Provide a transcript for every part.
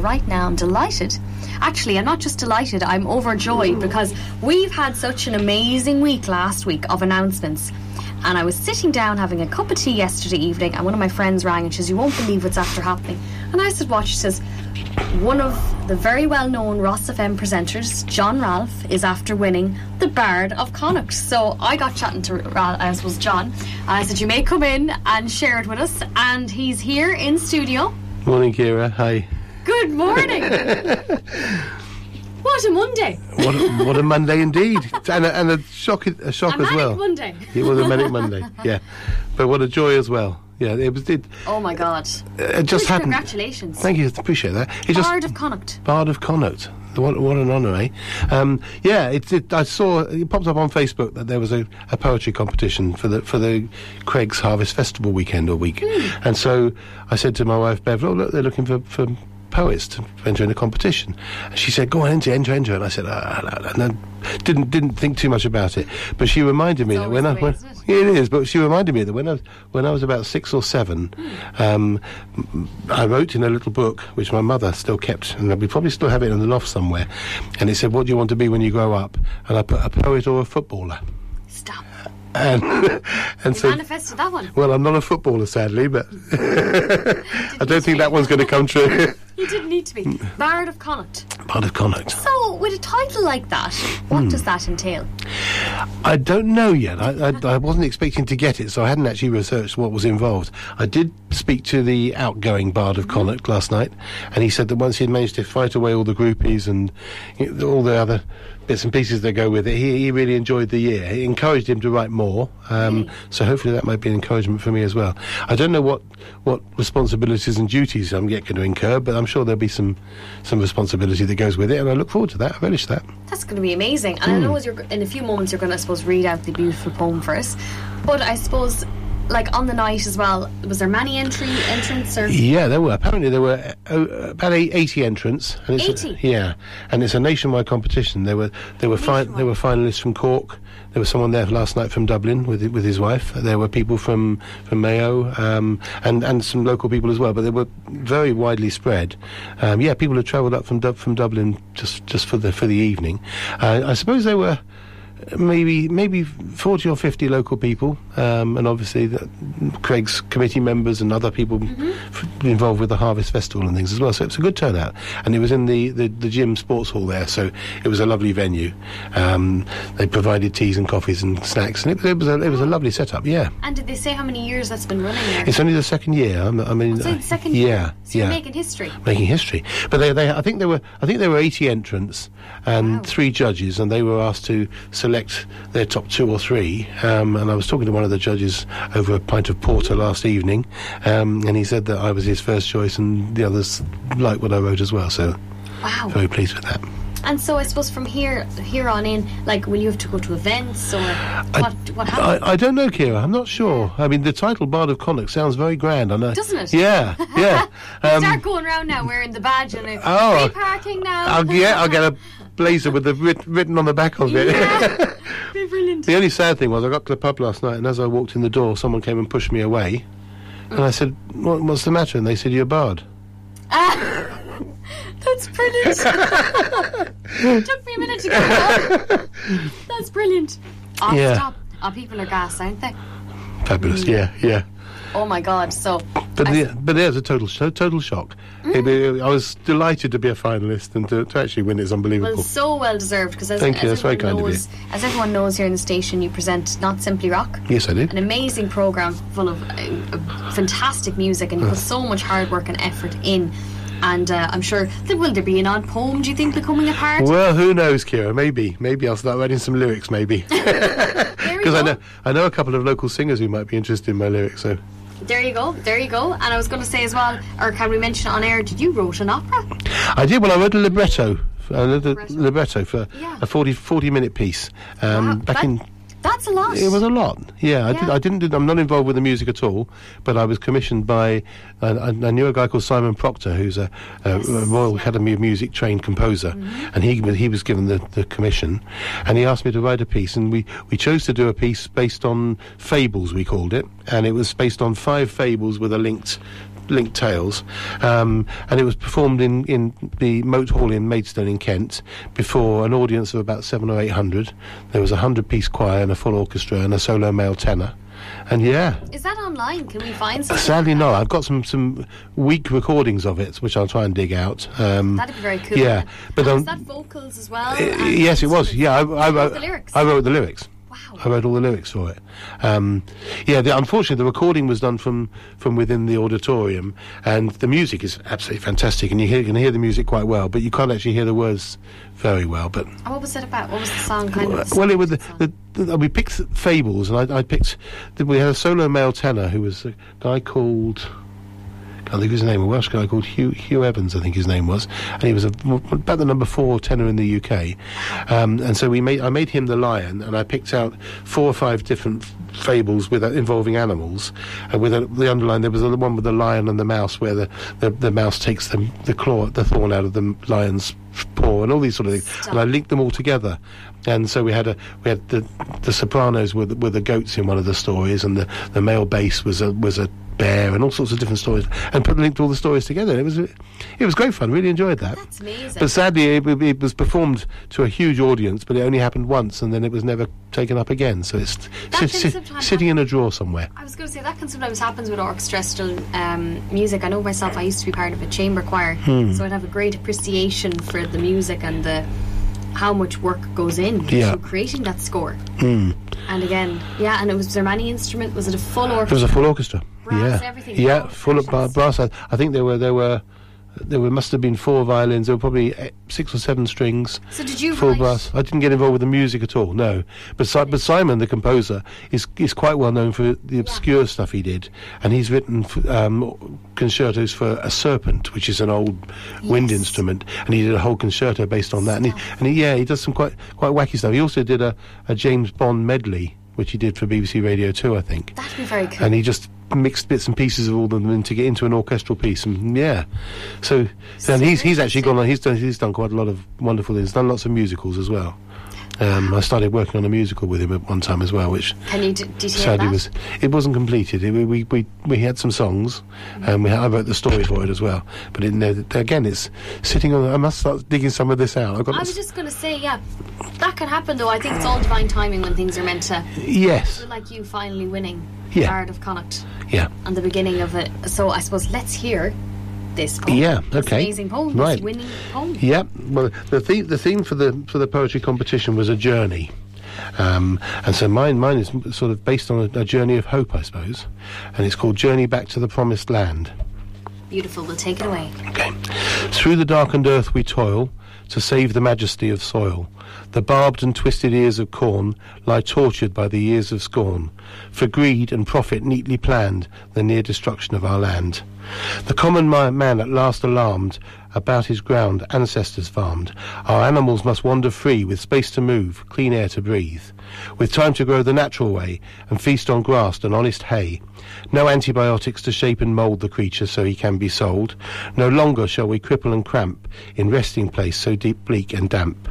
Right now, I'm delighted. Actually, I'm not just delighted, I'm overjoyed because we've had such an amazing week last week of announcements. And I was sitting down having a cup of tea yesterday evening, and one of my friends rang and she says, You won't believe what's after happening. And I said, What? She says, One of the very well known Ros FM presenters, John Ralph, is after winning the Bard of Connacht. So I got chatting to Ralph, I suppose, John. And I said, You may come in and share it with us. And he's here in studio. Morning, Ciara. Hi. Good morning. what a Monday. What a, what a Monday indeed, and a, and a shock, a shock A as manic well. Monday. It was a manic Monday, yeah, but what a joy as well. Yeah, it was. It, Oh my God. it just Huge happened. Congratulations. Thank you, appreciate that. It just of Connacht. Bard of Connacht. What, what an honour, eh? Um, yeah, it, it, I saw it popped up on Facebook that there was a, a poetry competition for the for the Creggs Harvest Festival weekend or week, Hmm. and so I said to my wife Bev, "Oh look, they're looking for." for Poets to enter in a competition, and she said, "Go on, enter, enter, enter." And I said, ah, no, no, no." didn't didn't think too much about it. But she reminded me It's that when I always the way, when, it? yeah, it is. But she reminded me that when I was, when I was about six or seven, um, m- I wrote in a little book which my mother still kept, and we probably still have it in the loft somewhere. And it said, "What do you want to be when you grow up?" And I put a poet or a footballer. Stop. And and You so. manifested that one. Well, I'm not a footballer, sadly, but I don't think that one's going to come true. You didn't need to be. Bard of Connacht. Bard of Connacht. So, with a title like that, what Hmm. does that entail? I don't know yet. I, I, I wasn't expecting to get it, so I hadn't actually researched what was involved. I did speak to the outgoing Bard of Connacht last night, and he said that once he'd managed to fight away all the groupies and you know, all the other bits and pieces that go with it, he, he really enjoyed the year. It encouraged him to write more, um, so hopefully that might be an encouragement for me as well. I don't know what, what responsibilities and duties I'm yet going to incur, but I'm sure there'll be some, some responsibility that goes with it, and I look forward to that. I relish that. That's going to be amazing. And I Hmm. know as you're, in a few moments you're going to, I suppose, read out the beautiful poem for us. But I suppose, like on the night as well, was there many entry entrants or? Yeah, there were. Apparently, there were uh, about 80 entrants. And it's 80? yeah, and it's a nationwide competition. There were there were fi- there were finalists from Cork. There was someone there last night from Dublin with with his wife. There were people from from Mayo um, and and some local people as well. But they were very widely spread. Um, yeah, people had travelled up from Dub- from Dublin just just for the for the evening. Uh, I suppose they were maybe maybe 40 or 50 local people um, and obviously the, Creggs committee members and other people f- involved with the Harvest Festival and things as well so it's a good turnout and it was in the, the, the gym sports hall there so it was a lovely venue um, they provided teas and coffees and snacks and it, it was a, it was a lovely setup yeah And did they say how many years that's been running there? it's only the second year I'm- I mean so uh, the second yeah year. So yeah making history. making history. But they, they, I think there were, I think there were 80 entrants and Wow. three judges, and they were asked to select their top two or three. Um, and I was talking to one of the judges over a pint of porter last evening, um, and he said that I was his first choice, and the others liked what I wrote as well. So Wow. very pleased with that. And so I suppose from here here on in, like, will you have to go to events or what? what happens? I, I don't know, Ciara. I'm not sure. I mean, the title Bard of Connacht sounds very grand. I know, Doesn't it? Yeah, yeah. Um, Start going around now wearing the badge and a Oh. free parking now. I'll get, I'll get a blazer with the writ, written on the back of it. Yeah. Brilliant. The only sad thing was I got to the pub last night, and as I walked in the door, someone came and pushed me away. And I said, what, "What's the matter?" And they said, "You're barred." That's brilliant. Took me a minute to get that. That's brilliant. Oh, Yeah. stop. Oh, people are gas, aren't they? Fabulous, mm. yeah, yeah. Oh my god. So But I- the, but there's a total sh- total shock. It- it- I was delighted to be a finalist and to, to actually win is unbelievable. well, so well deserved because as, Thank you, as that's very everyone kind of knows, as everyone knows here in the station, you present not simply rock, yes, I did. an amazing program full of uh, uh, fantastic music, and you put so much hard work and effort in. And uh, I'm sure that will there be an odd poem? Do you think becoming a part? Well, who knows, Ciara? Maybe, maybe I'll start writing some lyrics. Maybe because I know I know a couple of local singers who might be interested in my lyrics. So There you go. There you go. And I was going to say as well, or can we mention it on air? Did you wrote an opera? I did. Well, I wrote a libretto. A Libretto. libretto for Yeah. a 40, 40 minute piece um, Wow, back in That's a lot. It was a lot. Yeah, I, Did, Yeah. I didn't. Do, I'm not involved with the music at all, but I was commissioned by. I, I I knew a guy called Simon Proctor, who's a, a, Yes, a Royal. Academy of Music trained composer, mm-hmm. and he was- he was given the, the commission, and he asked me to write a piece, and we we chose to do a piece based on fables, we called it, and it was based on five fables with a linked linked tales, um, and it was performed in, in the Mote Hall in Maidstone in Kent before an audience of about seven or eight hundred. There was a hundred piece choir and a full orchestra and a solo male tenor. And yeah, Is that online? Can we find something? sadly no. I've got some some weak recordings of it, which I'll try and dig out. Um, That'd be very cool. Yeah, but um, was that vocals as well? uh, And yes, it was. Yeah, I, I wrote the lyrics. I wrote the lyrics. I wrote all the lyrics for it. Um, yeah, the, unfortunately, the recording was done from, from within the auditorium, and the music is absolutely fantastic, and you hear, can hear the music quite well, but you can't actually hear the words very well. But what was it about? What was the song kind of? well, it was the, the, the, we picked fables, and I, I picked. We had a solo male tenor who was a guy called. I think his name, a Welsh guy called Hugh, Hugh Evans, I think his name was, and he was a, about the number four tenor in the UK. Um, and so we made, I made him the lion, and I picked out four or five different fables with uh, involving animals. And with a, the underline, there was the one with the lion and the mouse, where the, the, the mouse takes the, the claw, the thorn out of the lion's paw, and all these sort of things. Stop. And I linked them all together. And so we had a we had the the sopranos were the, were the goats in one of the stories, and the, the male bass was a was a bear, and all sorts of different stories, and put linked all the stories together. It was it was great fun. Really enjoyed that. That's amazing. But sadly, it, it was performed to a huge audience, but it only happened once, and then it was never taken up again. So it's si- si- sitting in a drawer somewhere. I was going to say that can sometimes happens with orchestral um, music. I know myself. I used to be part of a chamber choir, Hmm. so I'd have a great appreciation for the music and the how much work goes in Yeah. to creating that score. Hmm. And again, yeah, and it was, was there many instrument? Was it a full orchestra? It was a full orchestra. Brass, yeah, yeah, full of ba- percussions. brass. I, I think there were there were there were must have been four violins. There were probably eh, six or seven strings. So did you full write- brass? I didn't get involved with the music at all. No, but si- but Simon, the composer, is is quite well known for the obscure stuff he did, and he's written f- um, concertos for a serpent, which is an old wind instrument, and he did a whole concerto based on that. And he, and he, yeah, he does some quite quite wacky stuff. He also did a, a James Bond medley, which he did for BBC Radio Two, I think. That'd be very cool. and he just mixed bits and pieces of all of them to get into an orchestral piece and yeah. So and he's he's actually gone on he's done he's done quite a lot of wonderful things done lots of musicals as well um, I started working on a musical with him at one time as well which Can you d- detail sadly was it wasn't completed it, we, we we had some songs and we had, I wrote the story for it as well but it, again it's sitting on I must start digging some of this out I've got I was just going to say, yeah, that can happen though. I think it's all divine timing when things are meant to. yes Like you finally winning Yeah. Bard of Connacht yeah and the beginning of it. So I suppose let's hear this poem. Yeah, okay. amazing poem. Right. Winning poem. Yeah, well, the theme the theme for the for the poetry competition was a journey, um, and so mine mine is sort of based on a, a journey of hope, I suppose, and it's called Journey Back to the Promised Land. Beautiful. We'll take it away. Okay. Through the darkened earth we toil to save the majesty of soil. The barbed and twisted ears of corn lie tortured by the years of scorn. For greed and profit neatly planned the near destruction of our land. The common man at last alarmed about his ground ancestors farmed. Our animals must wander free with space to move, clean air to breathe. With time to grow the natural way and feast on grass and honest hay. No antibiotics to shape and mould the creature so he can be sold. No longer shall we cripple and cramp in resting place so deep, bleak and damp.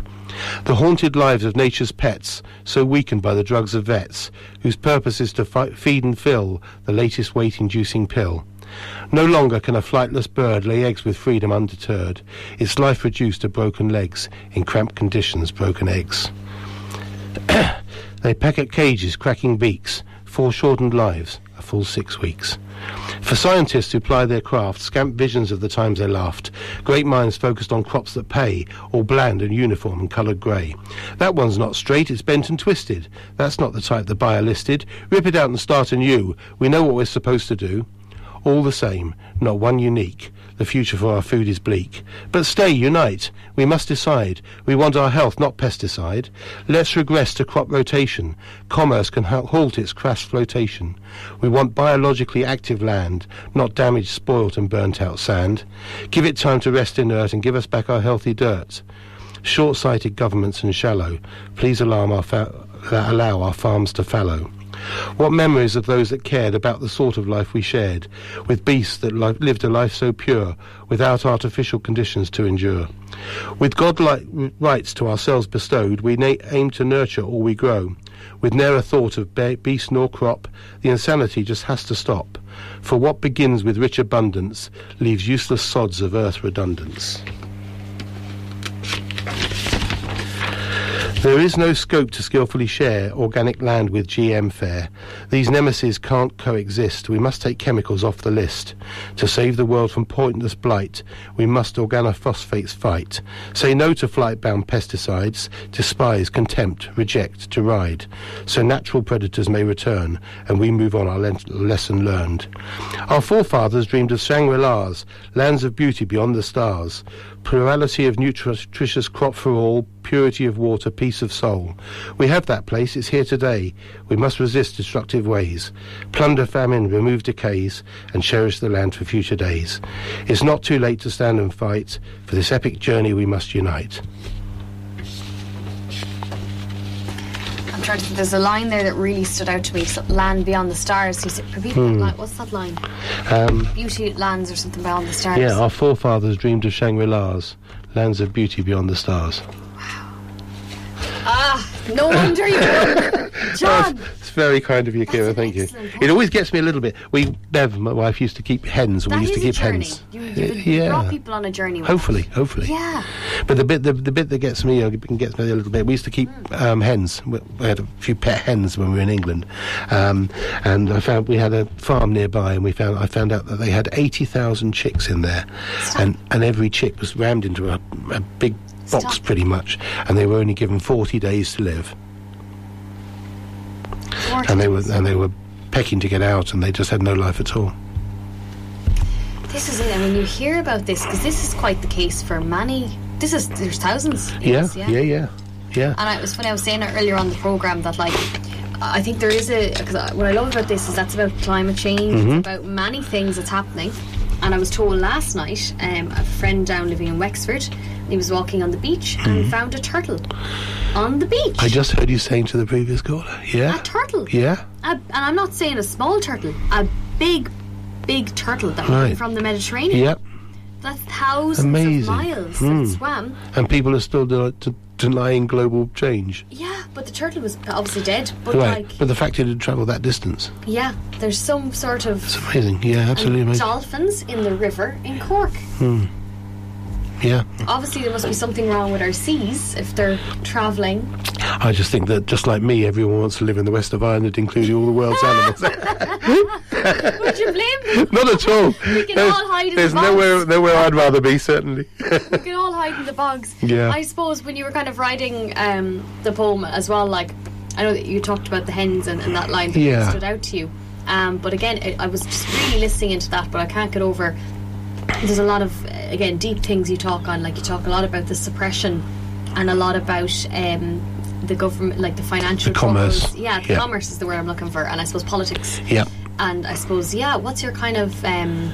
The haunted lives of nature's pets, so weakened by the drugs of vets, whose purpose is to fi- feed and fill the latest weight-inducing pill. No longer can a flightless bird lay eggs with freedom undeterred, its life reduced to broken legs, in cramped conditions, broken eggs. They peck at cages, cracking beaks, foreshortened lives, a full six weeks. For scientists who ply their craft, scant visions of the times they laughed, great minds focused on crops that pay, all bland and uniform and coloured grey. That one's not straight, it's bent and twisted. That's not the type the buyer listed. Rip it out and start anew. We know what we're supposed to do. All the same, not one unique. The future for our food is bleak. But stay, unite. We must decide. We want our health, not pesticide. Let's regress to crop rotation. Commerce can ha- halt its crass flotation. We want biologically active land, not damaged, spoilt and burnt out sand. Give it time to rest inert and give us back our healthy dirt. Short-sighted governments and shallow. Please alarm our fa- allow our farms to fallow. What memories of those that cared about the sort of life we shared, with beasts that li- lived a life so pure, without artificial conditions to endure? With godlike rights to ourselves bestowed, we na- aim to nurture all we grow. With ne'er a thought of be- beast nor crop, the insanity just has to stop. For what begins with rich abundance leaves useless sods of earth redundance. There is no scope to skillfully share organic land with GM fare. These nemesis can't coexist. We must take chemicals off the list. To save the world from pointless blight, we must organophosphates fight. Say no to flight-bound pesticides, despise, contempt, reject, deride. So natural predators may return, and we move on our le- lesson learned. Our forefathers dreamed of Shangri-Las, lands of beauty beyond the stars plurality of nutritious crop for all, purity of water, peace of soul. We have that place, it's here today. We must resist destructive ways, plunder famine, remove decays, and cherish the land for future days. It's not too late to stand and fight. For this epic journey we must unite. I'm trying to think. There's a line there that really stood out to me. So, land beyond the stars. You said, repeat that line. What's that line? Um, Beauty lands or something beyond the stars. yeah, our forefathers dreamed of Shangri-Las, lands of beauty beyond the stars. No wonder you won. John. It's very kind of you, Ciara. an Thank you. point. It always gets me a little bit. We, Bev, my wife, used to keep hens. That we used to keep hens. You, you, yeah. brought people on a journey. With Hopefully, hopefully. Yeah. But the bit, the, the bit that gets me, uh, gets me a little bit. We used to keep um, hens. We we had a few pet hens when we were in England, um, and I found we had a farm nearby, and we found I found out that they had eighty thousand chicks in there, Stop. and and every chick was rammed into a, a big box pretty much, and they were only given forty days to live, and they were and they were pecking to get out, and they just had no life at all. This is it. And when you hear about this, because this is quite the case for many. This is there's thousands. Yeah, this, yeah, yeah, yeah. And I was when I was saying it earlier on the program that like I think there is a because what I love about this is that's about climate change, Mm-hmm. it's about many things that's happening. And I was told last night, um, a friend down living in Wexford, he was walking on the beach and found a turtle on the beach. I just heard you saying to the previous caller, yeah, a turtle. yeah. A, and I'm not saying a small turtle, a big, big turtle that Right. from the Mediterranean. Yep. That's thousands Amazing. of miles Hmm. that swam. And people are still de- de- denying global change. Yeah, but the turtle was obviously dead. But right. like, but the fact it had travelled that distance, yeah, there's some sort of it's amazing. Yeah, absolutely um, amazing. dolphins in the river in Cork. Hmm. Yeah. Obviously, there must be something wrong with our seas if they're travelling. I just think that just like me, everyone wants to live in the west of Ireland, including all the world's animals. Would you blame them? Not at all. We can there's all hide in the there's bogs. nowhere, nowhere I'd rather be, certainly. We can all hide in the bogs. Yeah. I suppose when you were kind of writing um, the poem as well, like I know that you talked about the hens and, and that line that Yeah. stood out to you. Um, but again, I, I was just really listening into that, but I can't get over. There's a lot of again deep things you talk on, like you talk a lot about the suppression, and a lot about um, the government, like the financial The commerce. troubles. Yeah, the Yeah. commerce is the word I'm looking for, and I suppose politics. yeah. And I suppose, yeah, what's your kind of um,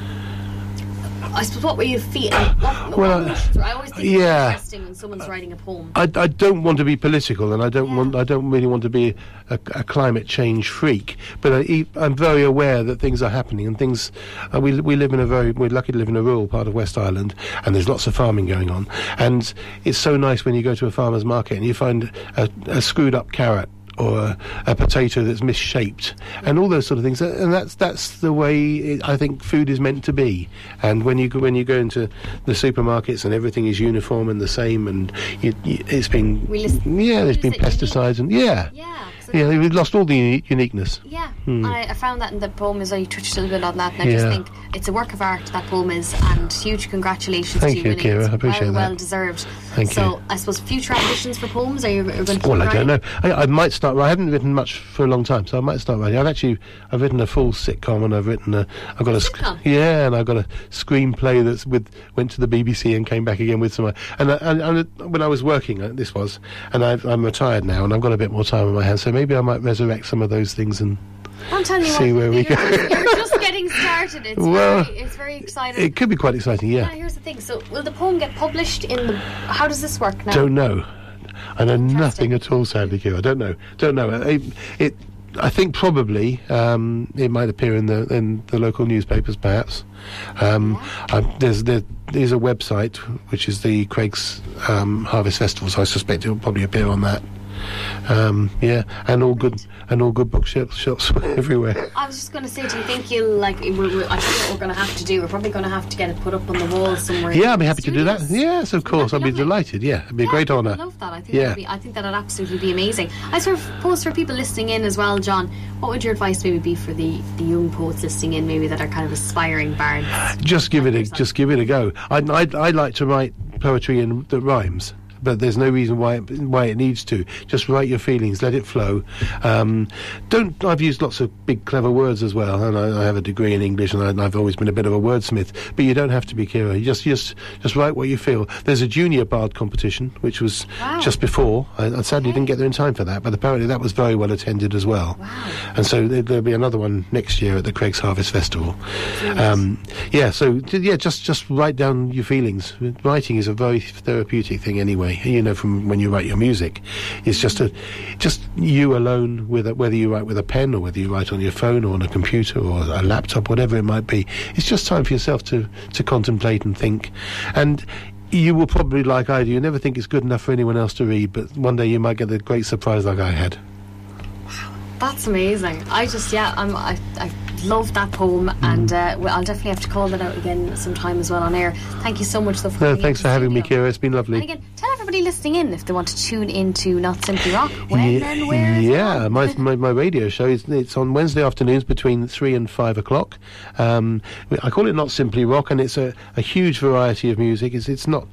I suppose what were your feeling? What, what Well, were- I always think yeah. it's interesting when someone's writing a poem. I, I don't want to be political, and I don't Yeah. want. I don't really want to be a, a climate change freak. But I, I'm very aware that things are happening, and things. Uh, we we live in a very. We're lucky to live in a rural part of West Ireland, and there's lots of farming going on. And it's so nice when you go to a farmer's market and you find a, a screwed up carrot. Or a, a potato that's misshaped, and all those sort of things, and that's that's the way it, I think food is meant to be. And when you go, when you go into the supermarkets and everything is uniform and the same, and you, you, it's been We yeah, there's been pesticides and yeah, Yeah. Yeah, we've lost all the uniqueness. Yeah, Hmm. I, I found that in the poem as. You touched a little bit on that, and I just think it's a work of art. That poem is, and huge congratulations Thank to you. you. Ciara. It's I appreciate well, that. well deserved. Thank so, you. I suppose future ambitions for poems. Are you, going to Well, I don't know. I, I might start. I haven't written much for a long time, so I might start writing. I've actually I've written a full sitcom, and I've written a I've got a, Sitcom? yeah, and I've got a screenplay that's with went to the BBC and came back again with some. And, and, and when I was working, uh, this was, and I've, I'm retired now, and I've got a bit more time on my hands, so maybe I might resurrect some of those things and. I'm telling you See what, where we go. you're just getting started. It's Well, very, it's very exciting. It could be quite exciting, yeah, yeah. here's the thing. So, will the poem get published in the? How does this work now? Don't know. I know nothing at all, sadly, Ciara. I don't know. Don't know. It, it I think probably um, it might appear in the in the local newspapers, perhaps. Um, I, there's there is a website which is the Creggs um, Harvest Festival, so I suspect it will probably appear on that. Um, yeah, and all good and all good bookshops shops everywhere. I was just going to say, do you think you'll like? We're, we're, I think what we're going to have to do. We're probably going to have to get it put up on the wall somewhere. Yeah, I'd be happy to do that. Yes, of course, I'd be lovely? delighted. Yeah, it'd be a Yeah, great I honour. love that. I think Yeah. that'd be, I think that'd absolutely be amazing. I sort of suppose for people listening in as well, John. What would your advice maybe be for the, the young poets listening in, maybe that are kind of aspiring bards? Just give it a just give it a go. I I I like to write poetry in that rhymes. But there's no reason why it, why it needs to. Just write your feelings, let it flow. Um, don't. I've used lots of big clever words as well, and I, I have a degree in English, and I, I've always been a bit of a wordsmith. But you don't have to be Ciara. You just just just write what you feel. There's a junior bard competition, which was Wow. just before. I, I sadly Okay. didn't get there in time for that, but apparently that was very well attended as well. Wow. And so there, there'll be another one next year at the Creggs Harvest Festival. Um, yeah, so yeah, just just write down your feelings. Writing is a very therapeutic thing anyway. You know, from when you write your music, it's just a just you alone with a, whether you write with a pen or whether you write on your phone or on a computer or a laptop, whatever it might be. It's just time for yourself to to contemplate and think, and. You will probably, like I do, you never think it's good enough for anyone else to read, but one day you might get a great surprise like I had. Wow, that's amazing. I just yeah, I'm I, I love that poem, Mm. and uh, well, I'll definitely have to call that out again sometime as well on air. Thank you so much though. For No, thanks for having me. Ciara. It's been lovely. And again, tell everybody listening in if they want to tune into Not Simply Rock. When Ye- and where? Yeah, my, my my radio show is it's on Wednesday afternoons between three and five o'clock. Um, I call it not simply rock, and it's a, a huge variety of music. It's it's not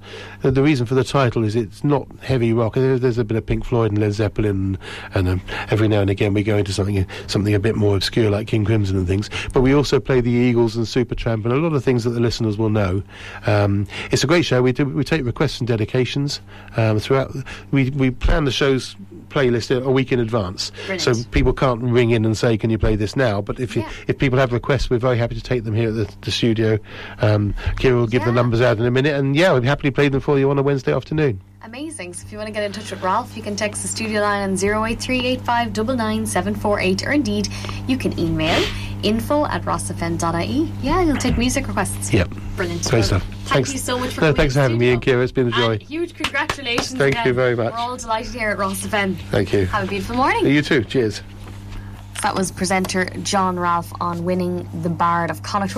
uh, the reason for the title is it's not heavy rock. There's, there's a bit of Pink Floyd and Led Zeppelin, and um, every now and again we go into something something a bit more obscure like King Crimson and things. But we also play the Eagles and Supertramp and a lot of things that the listeners will know. Um, it's a great show. We do we take requests and dedications um, throughout. We we plan the show's playlist a week in advance, Brilliant. so people can't ring in and say, "Can you play this now?" But if you, Yeah. if people have requests, we're very happy to take them here at the, the studio. Um, Ciara will give the numbers out in a minute, and yeah, we'll happily play them for you on a Wednesday afternoon. Amazing. So if you want to get in touch with Ralph, you can text the studio line on 08385999748 or indeed you can email info at rosfm.ie. Yeah, you'll take music requests. Yep. Brilliant. Great stuff. Thank Thanks. you so much for No, coming thanks for having me, and Ciara. It's been a joy. And huge congratulations. Thank again. you very much. We're all delighted here at Ros FM. Thank you. Have a beautiful morning. You too. Cheers. That was presenter John Ralph on winning the Bard of Connacht.